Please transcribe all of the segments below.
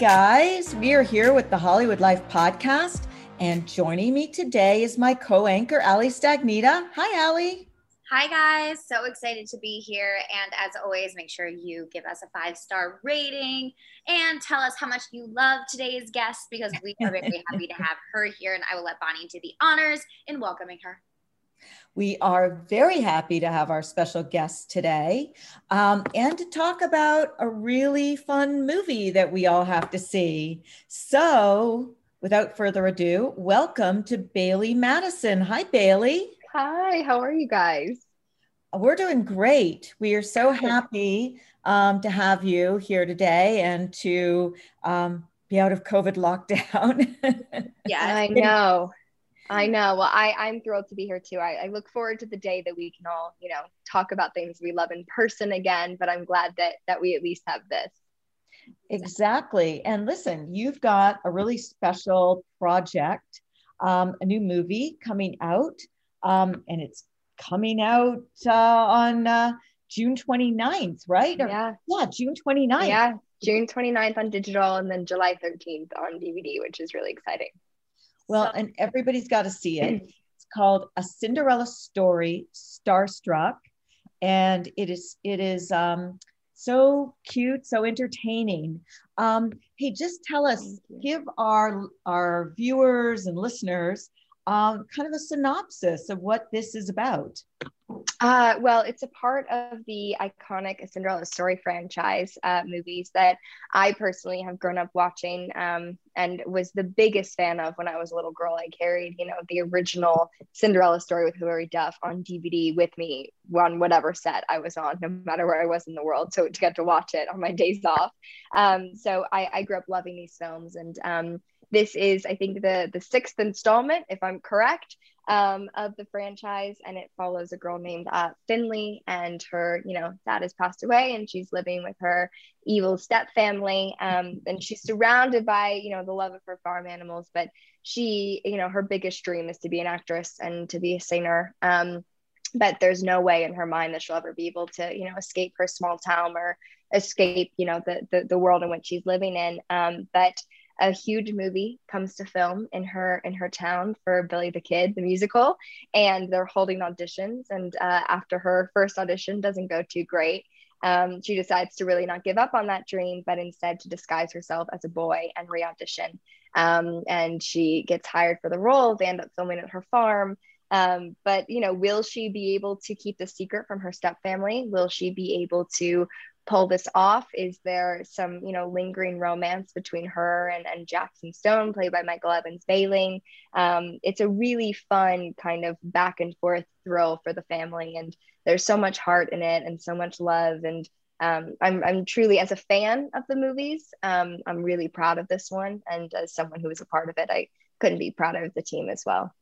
guys, we are here with the Hollywood Life podcast. And joining me today is my co anchor, Ali Stagnita. Hi, Ali. Hi, guys. So excited to be here. And as always, make sure you give us a five star rating and tell us how much you love today's guest because we are very happy to have her here. And I will let Bonnie do the honors in welcoming her. We are very happy to have our special guest today um, and to talk about a really fun movie that we all have to see. So, without further ado, welcome to Bailee Madison. Hi, Bailee. Hi, how are you guys? We're doing great. We are so happy um, to have you here today and to um, be out of COVID lockdown. yeah, I know. I know. Well, I, I'm thrilled to be here too. I, I look forward to the day that we can all, you know, talk about things we love in person again. But I'm glad that that we at least have this. Exactly. And listen, you've got a really special project, um, a new movie coming out, um, and it's coming out uh, on uh, June 29th, right? Or, yeah. Yeah, June 29th. Yeah, June 29th on digital and then July 13th on DVD, which is really exciting. Well, and everybody's got to see it. It's called A Cinderella Story Starstruck. And it is, it is, um, so cute, so entertaining. Um, hey, just tell us, give our our viewers and listeners um, kind of a synopsis of what this is about. Uh, well, it's a part of the iconic Cinderella Story franchise uh, movies that I personally have grown up watching um, and was the biggest fan of when I was a little girl. I carried, you know, the original Cinderella Story with Hilary Duff on DVD with me on whatever set I was on, no matter where I was in the world. So to get to watch it on my days off. Um, so I, I, grew up loving these films and um, this is, I think, the the sixth installment, if I'm correct, um, of the franchise, and it follows a girl named uh, Finley, and her, you know, dad has passed away, and she's living with her evil step family, um, and she's surrounded by, you know, the love of her farm animals, but she, you know, her biggest dream is to be an actress and to be a singer. Um, but there's no way in her mind that she'll ever be able to, you know, escape her small town or escape, you know, the the, the world in which she's living in. Um, but a huge movie comes to film in her in her town for Billy the Kid, the musical, and they're holding auditions. And uh, after her first audition doesn't go too great, um, she decides to really not give up on that dream, but instead to disguise herself as a boy and re-audition. Um, and she gets hired for the role. They end up filming at her farm. Um, but you know, will she be able to keep the secret from her step family? Will she be able to pull this off? Is there some, you know, lingering romance between her and, and Jackson Stone, played by Michael Evans Behling? Um, it's a really fun kind of back and forth thrill for the family. And there's so much heart in it and so much love. And um, I'm, I'm truly, as a fan of the movies, um, I'm really proud of this one. And as someone who was a part of it, I couldn't be prouder of the team as well.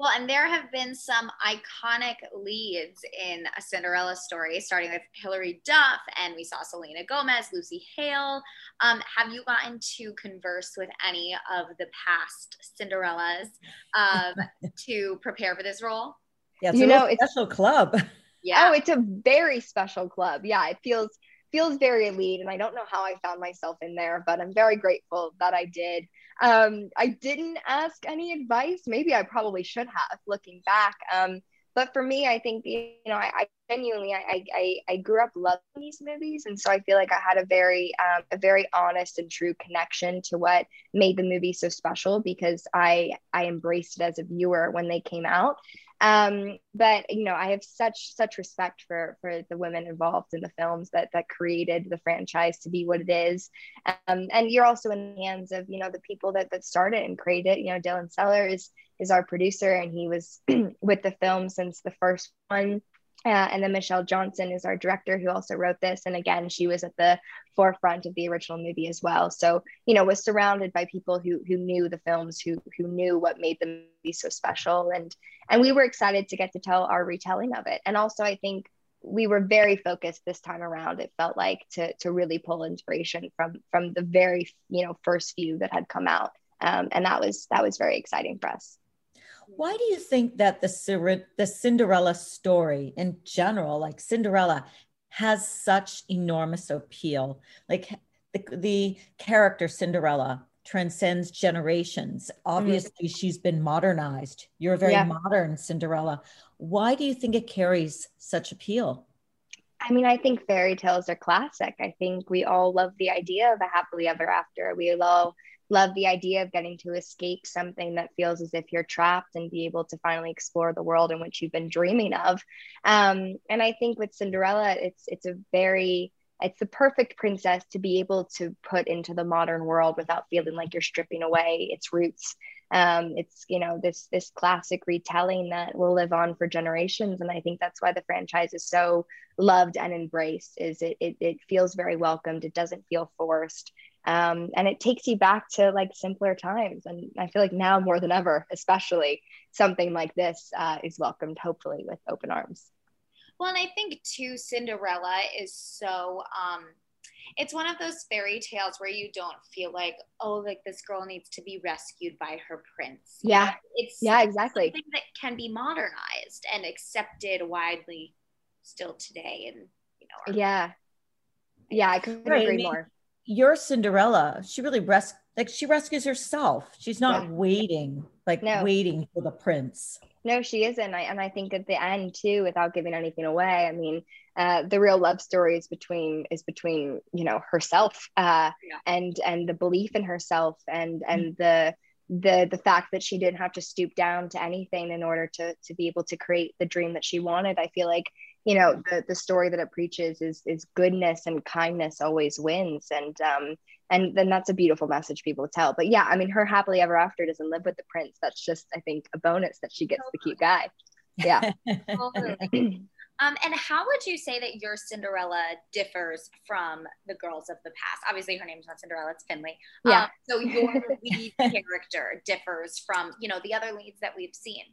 Well, and there have been some iconic leads in a Cinderella story, starting with Hilary Duff, and we saw Selena Gomez, Lucy Hale. Um, have you gotten to converse with any of the past Cinderellas um, to prepare for this role? Yeah, you know, it's a special club. Yeah. Oh, it's a very special club. Yeah, it feels feels very elite, and I don't know how I found myself in there, but I'm very grateful that I did. Um, I didn't ask any advice. Maybe I probably should have, looking back. Um, but for me, I think you know, I, I genuinely, I, I, I grew up loving these movies, and so I feel like I had a very, um, a very honest and true connection to what made the movie so special because I, I embraced it as a viewer when they came out. Um, but you know, I have such such respect for for the women involved in the films that that created the franchise to be what it is. Um, and you're also in the hands of you know the people that that started and created. You know, Dylan Sellers is our producer, and he was with the film since the first one. Uh, and then Michelle Johnston is our director who also wrote this. And again, she was at the forefront of the original movie as well. So, you know, was surrounded by people who who knew the films, who who knew what made the movie so special. And and we were excited to get to tell our retelling of it. And also I think we were very focused this time around. It felt like to to really pull inspiration from from the very, you know, first few that had come out. Um, and that was that was very exciting for us. Why do you think that the, the Cinderella story in general, like Cinderella, has such enormous appeal? Like the, the character Cinderella transcends generations. Obviously, mm-hmm. she's been modernized. You're a very yeah. modern Cinderella. Why do you think it carries such appeal? I mean, I think fairy tales are classic. I think we all love the idea of a happily ever after. We all love the idea of getting to escape something that feels as if you're trapped and be able to finally explore the world in which you've been dreaming of. Um, and I think with Cinderella, it's it's a very it's the perfect princess to be able to put into the modern world without feeling like you're stripping away its roots. Um, it's you know this this classic retelling that will live on for generations, and I think that's why the franchise is so loved and embraced. Is it it, it feels very welcomed. It doesn't feel forced um, and it takes you back to like simpler times. And i feel like now more than ever especially something like this uh, is welcomed hopefully with open arms. Well and i think too cinderella is so um, it's one of those fairy tales where you don't feel like oh like this girl needs to be rescued by her prince. Yeah. it's yeah exactly. something that can be modernized and accepted widely still today and you know yeah. yeah i couldn't right. agree more your Cinderella, she really res like she rescues herself. She's not yeah. waiting, like no. waiting for the prince. No, she isn't. I, and I think at the end too, without giving anything away, I mean, uh, the real love story is between is between you know herself uh, yeah. and and the belief in herself and and mm-hmm. the the the fact that she didn't have to stoop down to anything in order to to be able to create the dream that she wanted. I feel like you know the, the story that it preaches is is goodness and kindness always wins and um and then that's a beautiful message people tell but yeah i mean her happily ever after doesn't live with the prince that's just i think a bonus that she gets the cute guy yeah um, and how would you say that your Cinderella differs from the girls of the past? Obviously, her name's not Cinderella; it's Finley. Yeah. Um, so your lead character differs from you know the other leads that we've seen.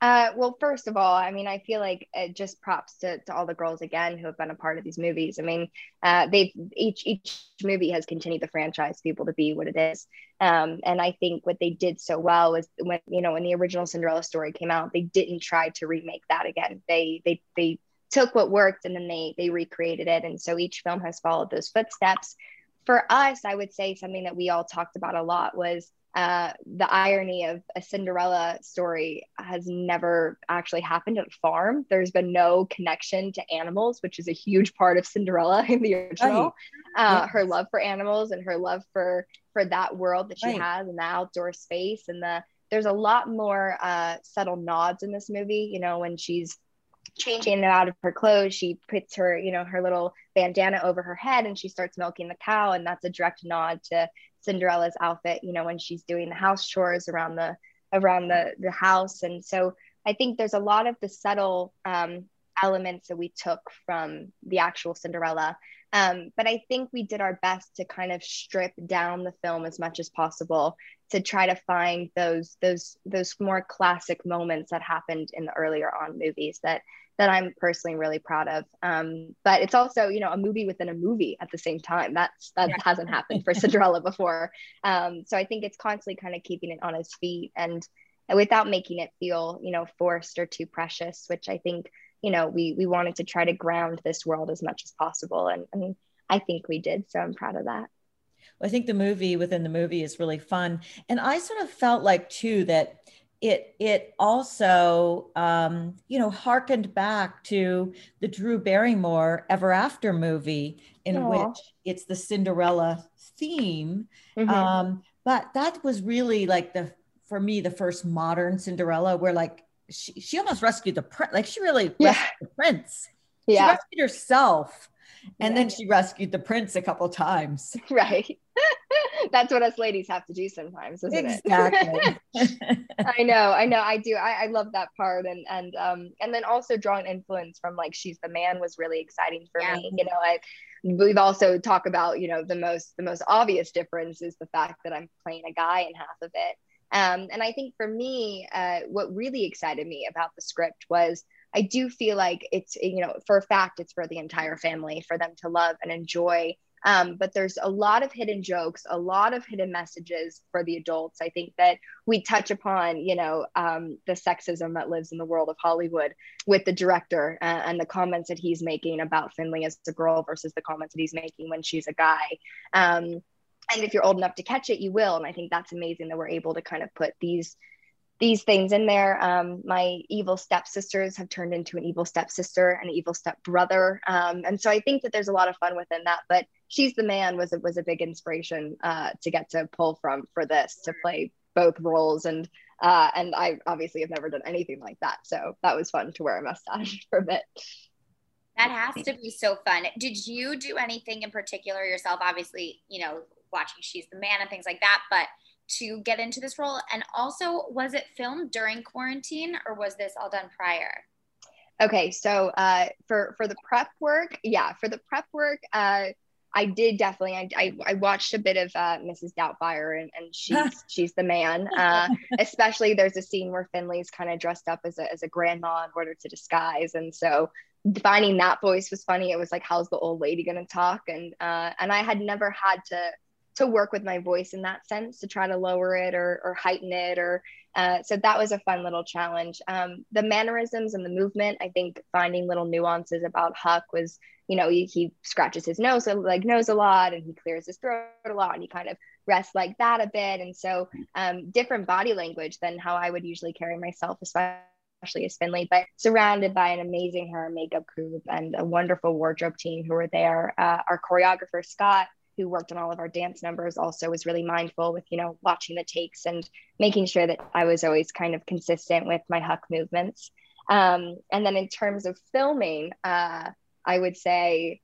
Uh, well, first of all, I mean, I feel like it just props to, to all the girls again who have been a part of these movies. I mean, uh, they've each each movie has continued the franchise people to be what it is. Um, and I think what they did so well was when you know when the original Cinderella story came out, they didn't try to remake that again. They they they took what worked and then they they recreated it. And so each film has followed those footsteps. For us, I would say something that we all talked about a lot was uh, the irony of a Cinderella story has never actually happened at a farm. There's been no connection to animals, which is a huge part of Cinderella in the original. Right. Uh, yes. Her love for animals and her love for for that world that she right. has and the outdoor space and the there's a lot more uh, subtle nods in this movie. You know, when she's changing out of her clothes, she puts her, you know, her little bandana over her head and she starts milking the cow, and that's a direct nod to Cinderella's outfit, you know, when she's doing the house chores around the around the the house. And so I think there's a lot of the subtle um, elements that we took from the actual Cinderella. Um, but I think we did our best to kind of strip down the film as much as possible to try to find those those those more classic moments that happened in the earlier on movies that that I'm personally really proud of. Um, but it's also, you know, a movie within a movie at the same time. That's that yeah. hasn't happened for Cinderella before. Um, so I think it's constantly kind of keeping it on its feet and without making it feel, you know, forced or too precious, which I think, you know, we we wanted to try to ground this world as much as possible. And, and I think we did. So I'm proud of that. Well, I think the movie within the movie is really fun. And I sort of felt like too that it it also um, you know harkened back to the Drew Barrymore Ever After movie in Aww. which it's the Cinderella theme. Mm-hmm. Um, but that was really like the for me the first modern Cinderella where like she, she almost rescued the prince. Like she really Yeah. rescued the prince. Yeah. She rescued herself. And Yeah. then she rescued the prince a couple times. right. That's what us ladies have to do sometimes, isn't it? Exactly. I know, I know, I do. I, I love that part, and and um and then also drawing influence from like she's the man was really exciting for Yeah. me. You know, I we've also talked about you know the most the most obvious difference is the fact that I'm playing a guy in half of it. Um, and I think for me, uh, what really excited me about the script was I do feel like it's you know for a fact it's for the entire family for them to love and enjoy. Um, but there's a lot of hidden jokes, a lot of hidden messages for the adults. I think that we touch upon, you know, um, the sexism that lives in the world of Hollywood with the director uh, and the comments that he's making about Finley as a girl versus the comments that he's making when she's a guy. Um, and if you're old enough to catch it, you will. And I think that's amazing that we're able to kind of put these these things in there. Um, my evil stepsisters have turned into an evil stepsister and an evil stepbrother. Um, and so I think that there's a lot of fun within that. But she's the man was a, was a big inspiration uh, to get to pull from for this to play both roles and uh, and I obviously have never done anything like that. So that was fun to wear a mustache for a bit. That has to be so fun. Did you do anything in particular yourself? Obviously, you know, watching She's the Man and things like that, but to get into this role? And also, was it filmed during quarantine or was this all done prior? Okay, so uh, for for the prep work, yeah, for the prep work, uh, I did definitely. I, I, I watched a bit of uh, Mrs. Doubtfire, and, and she's she's the man. Uh, especially there's a scene where Finley's kind of dressed up as a as a grandma in order to disguise, and so finding that voice was funny. It was like, how's the old lady gonna talk? And uh, and I had never had to to work with my voice in that sense to try to lower it or or heighten it or uh, so that was a fun little challenge. Um, the mannerisms and the movement, I think finding little nuances about Huck was, you know, he, he scratches his nose, like nose a lot, and he clears his throat a lot, and he kind of rests like that a bit. And so, um, different body language than how I would usually carry myself, especially as Finley, but surrounded by an amazing hair and makeup group and a wonderful wardrobe team who were there. Uh, our choreographer Scott who worked on all of our dance numbers also was really mindful with you know watching the takes and making sure that i was always kind of consistent with my huck movements. Um, and then in terms of filming uh, i would say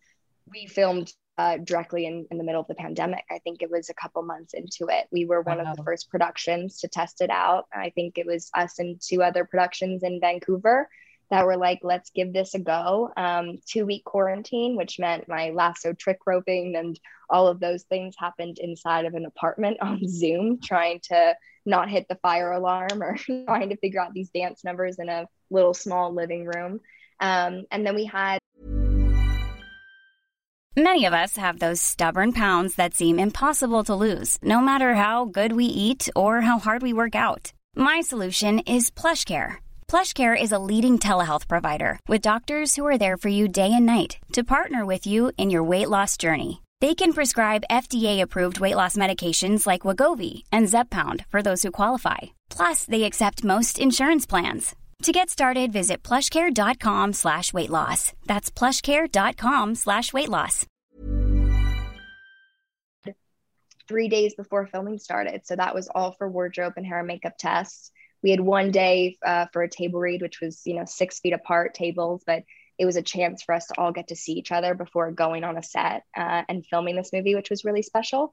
we filmed uh, directly in, in the middle of the pandemic. I think it was a couple months into it. We were one Wow. of the first productions to test it out. I think it was us and two other productions in vancouver that were like, let's give this a go. Um, two week quarantine, which meant my lasso trick roping and all of those things happened inside of an apartment on Zoom, trying to not hit the fire alarm or trying to figure out these dance numbers in a little small living room. Um, and then we had Many of us have those stubborn pounds that seem impossible to lose, no matter how good we eat or how hard we work out. My solution is PlushCare. PlushCare is a leading telehealth provider with doctors who are there for you day and night to partner with you in your weight loss journey. They can prescribe FDA-approved weight loss medications like Wegovy and Zepbound for those who qualify. Plus, they accept most insurance plans. To get started, visit plushcare.com slash weight loss. That's plushcare.com slash weight loss. three days before filming started. So that was all for wardrobe and hair and makeup tests. We had one day uh, for a table read, which was, you know, six feet apart tables, but it was a chance for us to all get to see each other before going on a set uh, and filming this movie, which was really special.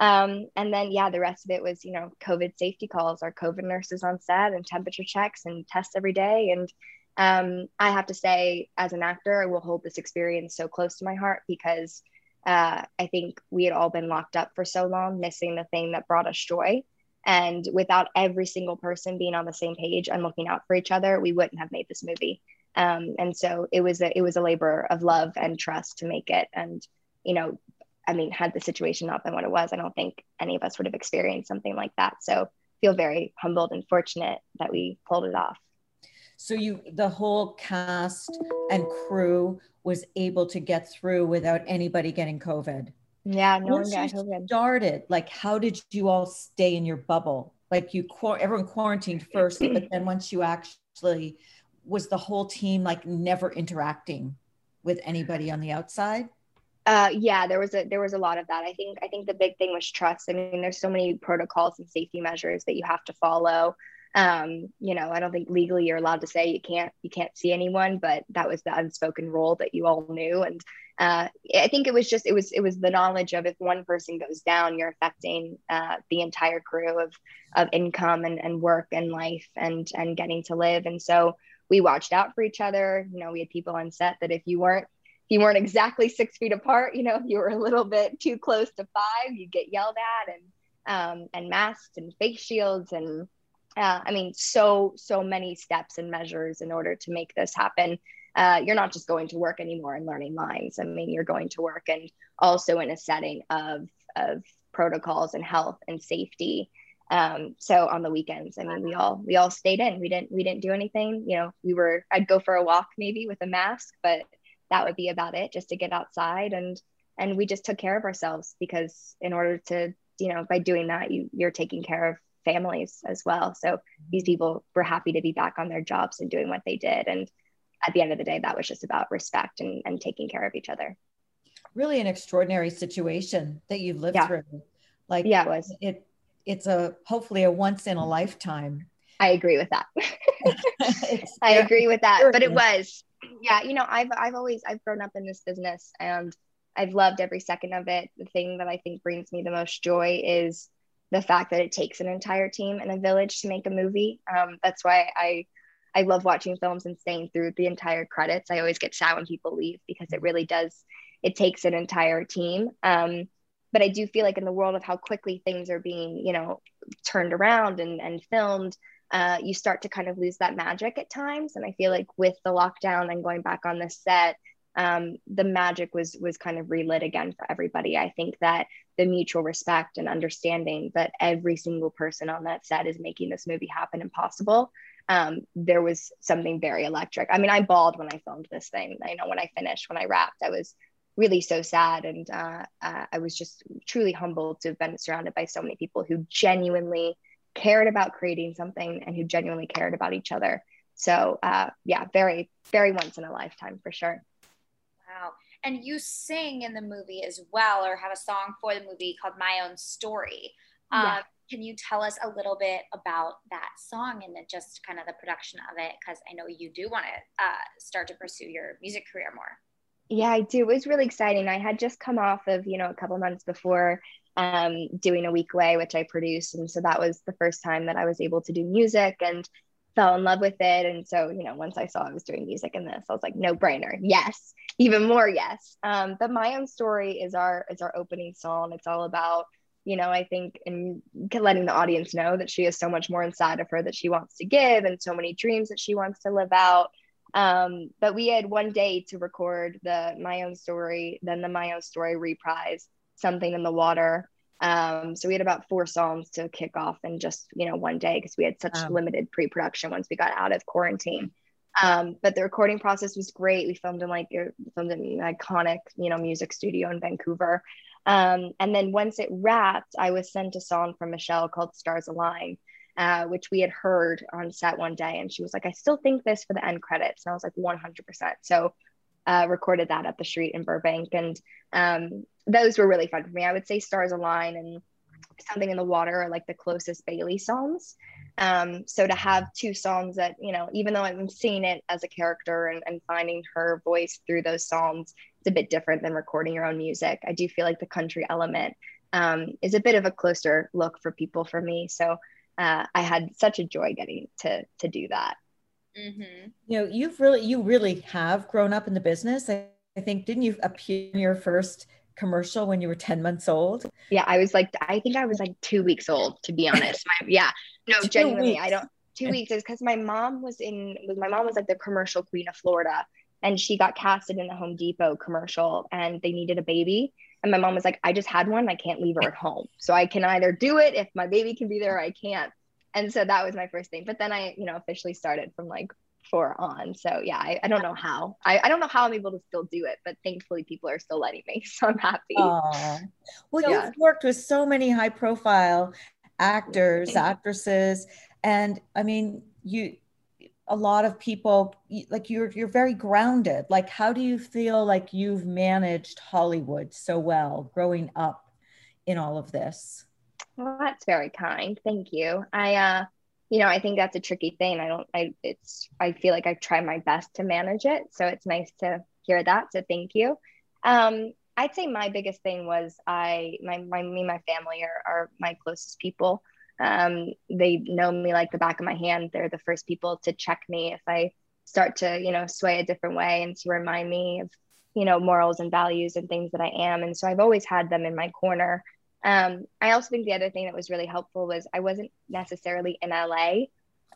Um, and then, yeah, the rest of it was, you know, COVID safety calls, our COVID nurses on set and temperature checks and tests every day. And um, I have to say, as an actor, I will hold this experience so close to my heart because uh, I think we had all been locked up for so long, missing the thing that brought us joy. And without every single person being on the same page and looking out for each other, we wouldn't have made this movie. Um, and so it was a it was a labor of love and trust to make it. And you know, I mean, had the situation not been what it was, I don't think any of us would have experienced something like that. So feel very humbled and fortunate that we pulled it off. So you, the whole cast and crew was able to get through without anybody getting COVID. Yeah, no Once one got started, like, how did you all stay in your bubble? Like you, everyone quarantined first, but then once you actually, was the whole team like never interacting with anybody on the outside? Uh, yeah, there was a there was a lot of that. I think I think the big thing was trust. I mean, there's so many protocols and safety measures that you have to follow. Um, you know, I don't think legally you're allowed to say you can't you can't see anyone, but that was the unspoken rule that you all knew. And uh, I think it was just it was it was the knowledge of if one person goes down, you're affecting uh, the entire crew of of income and, and work and life and and getting to live. And so we watched out for each other. You know, we had people on set that if you weren't if you weren't exactly six feet apart, you know, if you were a little bit too close to five, you'd get yelled at and um, and masks and face shields and uh, I mean, so so many steps and measures in order to make this happen. Uh, you're not just going to work anymore and learning lines. I mean, you're going to work and also in a setting of of protocols and health and safety. Um, so on the weekends, I mean, we all we all stayed in. We didn't we didn't do anything. You know, we were I'd go for a walk maybe with a mask, but that would be about it, just to get outside and and we just took care of ourselves because in order to you know by doing that you you're taking care of families as well so these people were happy to be back on their jobs and doing what they did and at the end of the day that was just about respect and, and taking care of each other. Really an extraordinary situation that you've lived yeah. through. Like yeah it was. it it's a hopefully a once in a lifetime. I agree with that. I agree with that but it was. Yeah you know i've i've always i've grown up in this business and I've loved every second of it. The thing that I think brings me the most joy is the fact that it takes an entire team and a village to make a movie. Um, that's why I I love watching films and staying through the entire credits. I always get sad when people leave because it really does. It takes an entire team. Um, but I do feel like in the world of how quickly things are being, you know, turned around and, and filmed, uh, you start to kind of lose that magic at times. And I feel like with the lockdown and going back on the set, um, the magic was was kind of relit again for everybody. I think that the mutual respect and understanding that every single person on that set is making this movie happen and possible. Um, there was something very electric. I mean, I bawled when I filmed this thing. I know when I finished, when I wrapped, I was really so sad, and uh, uh, I was just truly humbled to have been surrounded by so many people who genuinely cared about creating something and who genuinely cared about each other. So, uh, yeah, very, very once in a lifetime for sure. Wow. And you sing in the movie as well, or have a song for the movie called My Own Story. Yeah. Can you tell us a little bit about that song and just kind of the production of it? Because I know you do want to uh, start to pursue your music career more. Yeah, I do. It was really exciting. I had just come off of, you know, a couple months before um, doing a week away, which I produced. And so that was the first time that I was able to do music. And fell in love with it. And so, you know, once I saw I was doing music in this, I was like, no brainer. Yes. Even more yes. Um, but my own story is our is our opening song. It's all about, you know, I think in letting the audience know that she has so much more inside of her that she wants to give and so many dreams that she wants to live out. Um, but we had one day to record the my own story, then the my own story reprise, something in the water, um, so we had about four songs to kick off in just you know one day because we had such limited pre-production once we got out of quarantine. Um, but the recording process was great. We filmed in like filmed in an iconic you know music studio in Vancouver. Um, and then once it wrapped, I was sent a song from Michelle called "Stars Align," uh, which we had heard on set one day, and she was like, "I still think this for the end credits," and I was like, "100%." So uh, recorded that at the street in Burbank. And um, those were really fun for me. I would say Stars Align and Something in the Water are like the closest Bailee songs. Um, so to have two songs that, you know, even though I'm seeing it as a character and, and finding her voice through those songs, it's a bit different than recording your own music. I do feel like the country element um, is a bit of a closer look for people for me. So uh, I had such a joy getting to to do that. Mm-hmm. You know, you've really, you really have grown up in the business. I, I think, didn't you appear in your first commercial when you were 10 months old? Yeah, I was like, I think I was like two weeks old, to be honest. My, yeah, no, two genuinely, weeks. I don't, two weeks is because my mom was in, my mom was like the commercial queen of Florida and she got casted in the Home Depot commercial and they needed a baby. And my mom was like, I just had one. I can't leave her at home. So I can either do it if my baby can be there, I can't and so that was my first thing but then i you know officially started from like four on. So yeah i, I don't know how. I, I don't know how i'm able to still do it but thankfully people are still letting me so i'm happy. Aww. well so, you've worked with so many high profile actors actresses and i mean you a lot of people like you're you're very grounded. Like how do you feel like you've managed hollywood so well growing up in all of this? Well, that's very kind. Thank you. I uh you know, I think that's a tricky thing. I don't, I, it's, I feel like I've tried my best to manage it. So it's nice to hear that. So thank you. Um, I'd say my biggest thing was I, my, my, me, my family are, are my closest people. Um, they know me like the back of my hand. They're the first people to check me if I start to, you know, sway a different way and to remind me of, you know, morals and values and things that I am. And so I've always had them in my corner. Um, I also think the other thing that was really helpful was I wasn't necessarily in LA.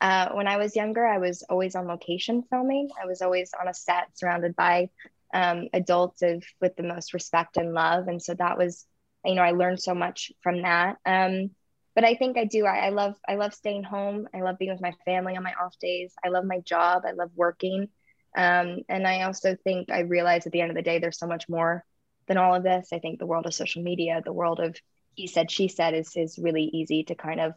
Uh, when I was younger, I was always on location filming. I was always on a set surrounded by um, adults of with the most respect and love, and so that was, you know, I learned so much from that. Um, but I think I do. I, I love I love staying home. I love being with my family on my off days. I love my job. I love working. Um, and I also think I realize at the end of the day, there's so much more than all of this. I think the world of social media, the world of he said, she said is, is really easy to kind of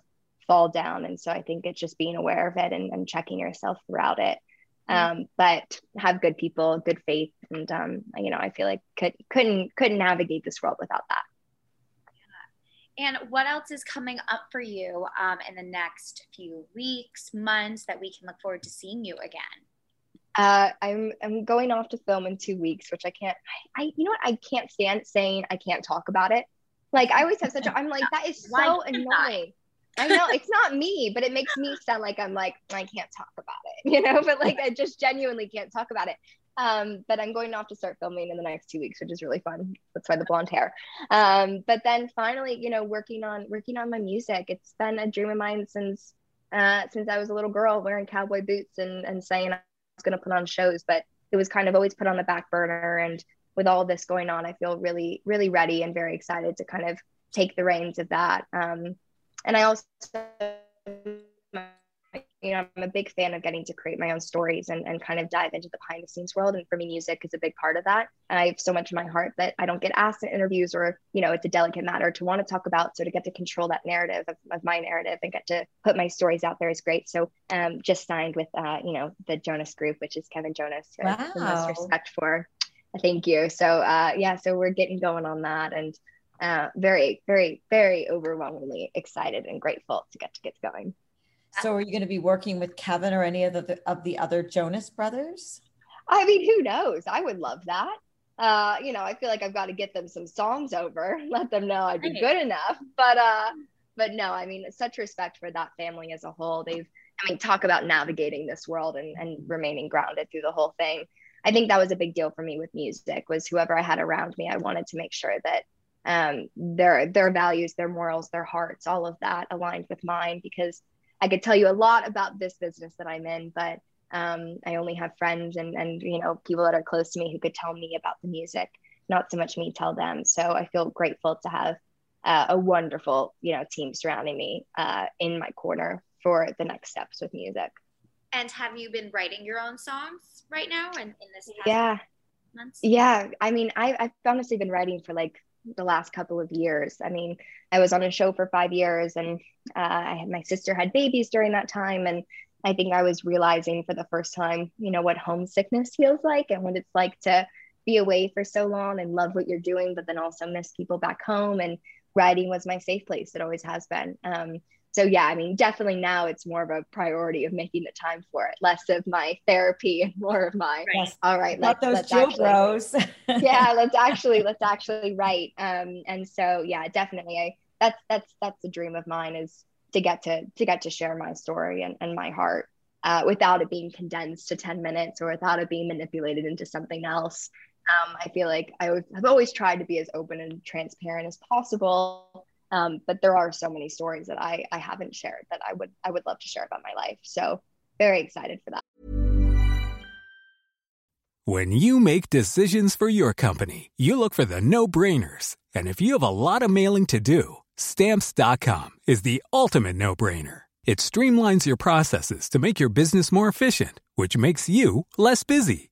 fall down. And so I think it's just being aware of it and, and checking yourself throughout it. Um, but have good people, good faith. And, um, you know, I feel like could, couldn't, couldn't navigate this world without that. And what else is coming up for you um, in the next few weeks, months that we can look forward to seeing you again? Uh, I'm I'm going off to film in two weeks, which I can't. I, I you know what I can't stand saying I can't talk about it like I always have such a I'm like, that is so annoying. I know it's not me, but it makes me sound like I'm like, I can't talk about it, you know, but like I just genuinely can't talk about it. Um, but I'm going off to start filming in the next two weeks, which is really fun. That's why the blonde hair. Um, but then finally, you know, working on working on my music. It's been a dream of mine since uh, since I was a little girl wearing cowboy boots and and saying I was going to put on shows, but it was kind of always put on the back burner. And with all this going on, I feel really, really ready and very excited to kind of take the reins of that. Um, and I also, you know, I'm a big fan of getting to create my own stories and, and kind of dive into the behind the scenes world. And for me, music is a big part of that. And I have so much in my heart that I don't get asked in interviews or, you know, it's a delicate matter to want to talk about. So to get to control that narrative of, of my narrative and get to put my stories out there is great. So um, just signed with, uh, you know, the Jonas group, which is Kevin Jonas, wow. the most respect for. Thank you. So uh, yeah, so we're getting going on that and uh, very, very, very overwhelmingly excited and grateful to get to get going. So are you going to be working with Kevin or any of the of the other Jonas brothers? I mean, who knows? I would love that. Uh, you know, I feel like I've got to get them some songs over, let them know I'd be good enough. But uh, but no, I mean, such respect for that family as a whole. They've, I mean, talk about navigating this world and, and remaining grounded through the whole thing. I think that was a big deal for me with music was whoever I had around me, I wanted to make sure that um, their their values, their morals, their hearts, all of that aligned with mine because I could tell you a lot about this business that I'm in, but um, I only have friends and and you know people that are close to me who could tell me about the music, not so much me tell them. So I feel grateful to have uh, a wonderful you know team surrounding me uh, in my corner for the next steps with music. And have you been writing your own songs right now and in this yeah months? Yeah, I mean, I, I've honestly been writing for like the last couple of years. I mean, I was on a show for five years, and uh, I had my sister had babies during that time, and I think I was realizing for the first time, you know, what homesickness feels like and what it's like to be away for so long and love what you're doing, but then also miss people back home. And writing was my safe place. It always has been. Um, so yeah, I mean, definitely now it's more of a priority of making the time for it, less of my therapy and more of my yes. all right, let's, those let's Joe actually, bros. yeah, let's actually let's actually write. Um, and so yeah, definitely, I that's that's that's a dream of mine is to get to to get to share my story and, and my heart uh, without it being condensed to 10 minutes or without it being manipulated into something else. Um, I feel like I have always tried to be as open and transparent as possible um, but there are so many stories that I, I haven't shared that I would I would love to share about my life. So very excited for that. When you make decisions for your company, you look for the no-brainers. And if you have a lot of mailing to do, stamps.com is the ultimate no-brainer. It streamlines your processes to make your business more efficient, which makes you less busy.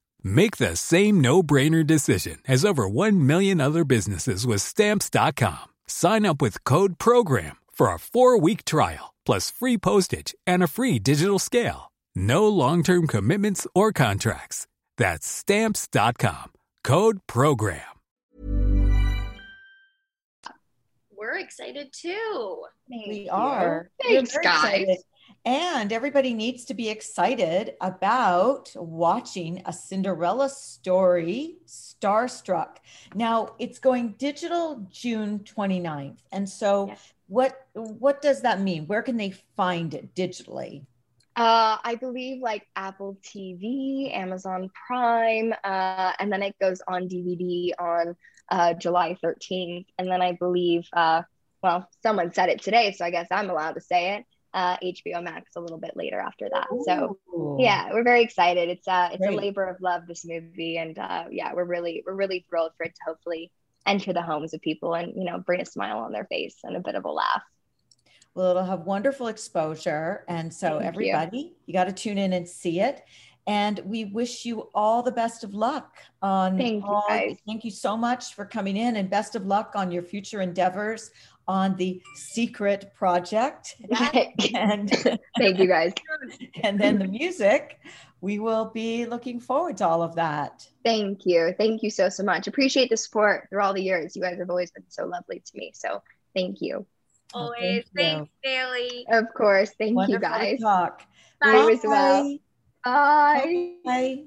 Make the same no-brainer decision as over 1 million other businesses with stamps.com. Sign up with code program for a 4-week trial plus free postage and a free digital scale. No long-term commitments or contracts. That's stamps.com. Code program. We're excited too. We are. Thanks, guys. excited. And everybody needs to be excited about watching a Cinderella story, Starstruck. Now it's going digital June 29th. And so Yes. what what does that mean? Where can they find it digitally? Uh, I believe like Apple TV, Amazon Prime, uh, and then it goes on DVD on uh, July 13th. And then I believe, uh, well, someone said it today, so I guess I'm allowed to say it. Uh, HBO Max a little bit later after that. So Ooh. yeah, we're very excited. It's uh, it's Great. a labor of love. This movie, and uh, yeah, we're really we're really thrilled for it to hopefully enter the homes of people and you know bring a smile on their face and a bit of a laugh. Well, it'll have wonderful exposure. And so, Thank everybody, you, got to tune in and see it. And we wish you all the best of luck on Thank you, guys. Thank you so much for coming in and best of luck on your future endeavors on the secret project. and Thank you guys. and then the music. We will be looking forward to all of that. Thank you. Thank you so, so much. Appreciate the support through all the years. You guys have always been so lovely to me. So thank you. Well, Always. Oh, thank you. Thanks, Bailee. Of course. Thank Wonderful you to guys. talk. Bye. You as well. Bye. Bye.